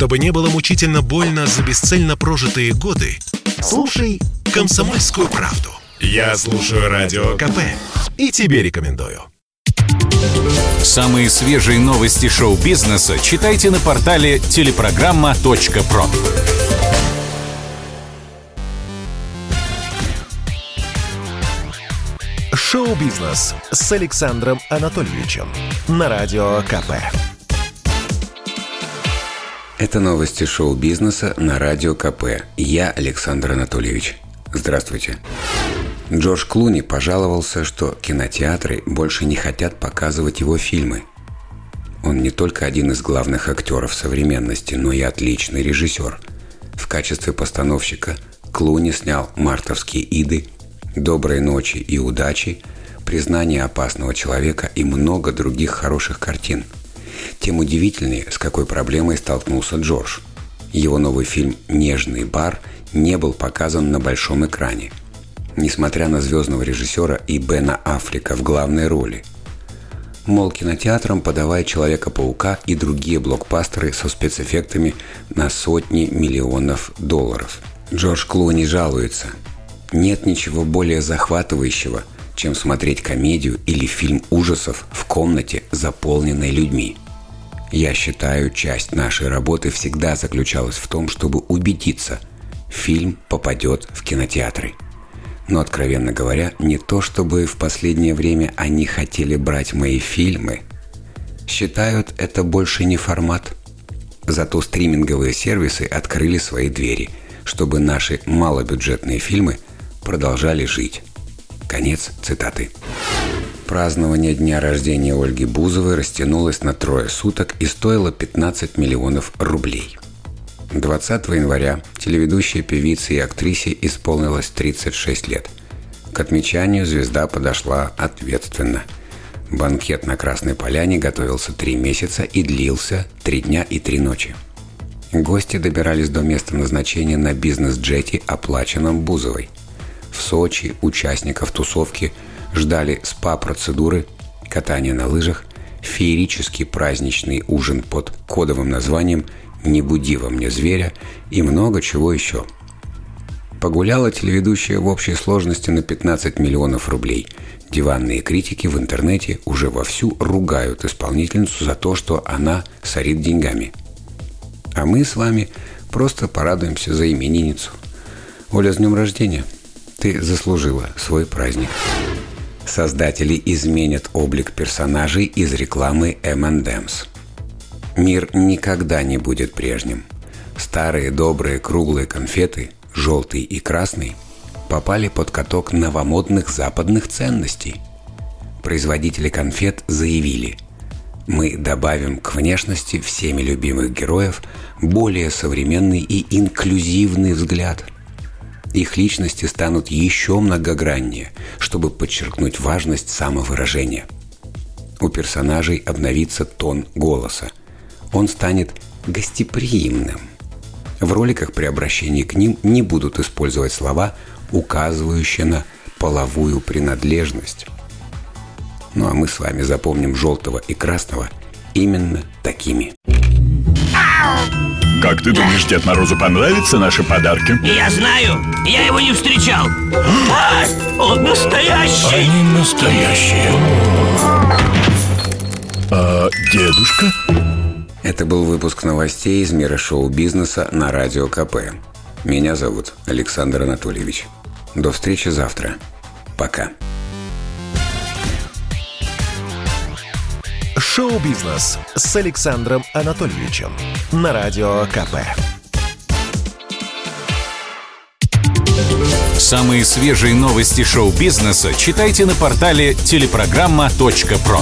Чтобы не было мучительно больно за бесцельно прожитые годы, слушай «Комсомольскую правду». Я слушаю Радио КП и тебе рекомендую. Самые свежие новости шоу-бизнеса читайте на портале телепрограмма.про. Шоу-бизнес с Александром Анатольевичем на Радио КП. Это новости шоу-бизнеса на Радио КП. Я Александр Анатольевич. Здравствуйте. Джордж Клуни пожаловался, что кинотеатры больше не хотят показывать его фильмы. Он не только один из главных актеров современности, но и отличный режиссер. В качестве постановщика Клуни снял «Мартовские иды», «Доброй ночи и удачи», «Признание опасного человека» и много других хороших картин. Тем удивительнее, с какой проблемой столкнулся Джордж. Его новый фильм «Нежный бар» не был показан на большом экране – несмотря на звездного режиссера и Бена Аффлека в главной роли. Мол, кинотеатрам подавая Человека-паука и другие блокбастеры со спецэффектами на сотни миллионов долларов. Джордж Клуни жалуется. Нет ничего более захватывающего, чем смотреть комедию или фильм ужасов в комнате, заполненной людьми. Я считаю, часть нашей работы всегда заключалась в том, чтобы убедиться, фильм попадет в кинотеатры. Но, откровенно говоря, не то чтобы в последнее время они хотели брать мои фильмы. Считают, это больше не формат. Зато стриминговые сервисы открыли свои двери, чтобы наши малобюджетные фильмы продолжали жить. Конец цитаты. Празднование дня рождения Ольги Бузовой растянулось на трое суток и стоило 15 миллионов рублей – 20 января телеведущей певице и актрисе исполнилось 36 лет. К отмечанию звезда подошла ответственно. Банкет на Красной Поляне готовился три месяца и длился три дня и три ночи. Гости добирались до места назначения на бизнес-джете, оплаченном Бузовой. В Сочи участников тусовки ждали спа-процедуры, катание на лыжах, феерический праздничный ужин под кодовым названием «Не буди во мне зверя» и много чего еще. Погуляла телеведущая в общей сложности на 15 миллионов рублей. Диванные критики в интернете уже вовсю ругают исполнительницу за то, что она сорит деньгами. А мы с вами просто порадуемся за именинницу. Оля, с днем рождения! Ты заслужила свой праздник. Создатели изменят облик персонажей из рекламы M&M's. Мир никогда не будет прежним. Старые добрые круглые конфеты, желтый и красный, попали под каток новомодных западных ценностей. Производители конфет заявили – мы добавим к внешности всеми любимых героев более современный и инклюзивный взгляд. Их личности станут еще многограннее, чтобы подчеркнуть важность самовыражения. У персонажей обновится тон голоса – он станет гостеприимным. В роликах при обращении к ним не будут использовать слова, указывающие на половую принадлежность. Ну а мы с вами запомним желтого и красного именно такими. Как ты думаешь, Дед Морозу понравятся наши подарки? Я знаю, я его не встречал. А, он настоящий. Они настоящие. А, дедушка? Это был выпуск новостей из мира шоу-бизнеса на Радио КП. Меня зовут Александр Анатольевич. До встречи завтра. Пока. Шоу-бизнес с Александром Анатольевичем на Радио КП. Самые свежие новости шоу-бизнеса читайте на портале телепрограмма.про.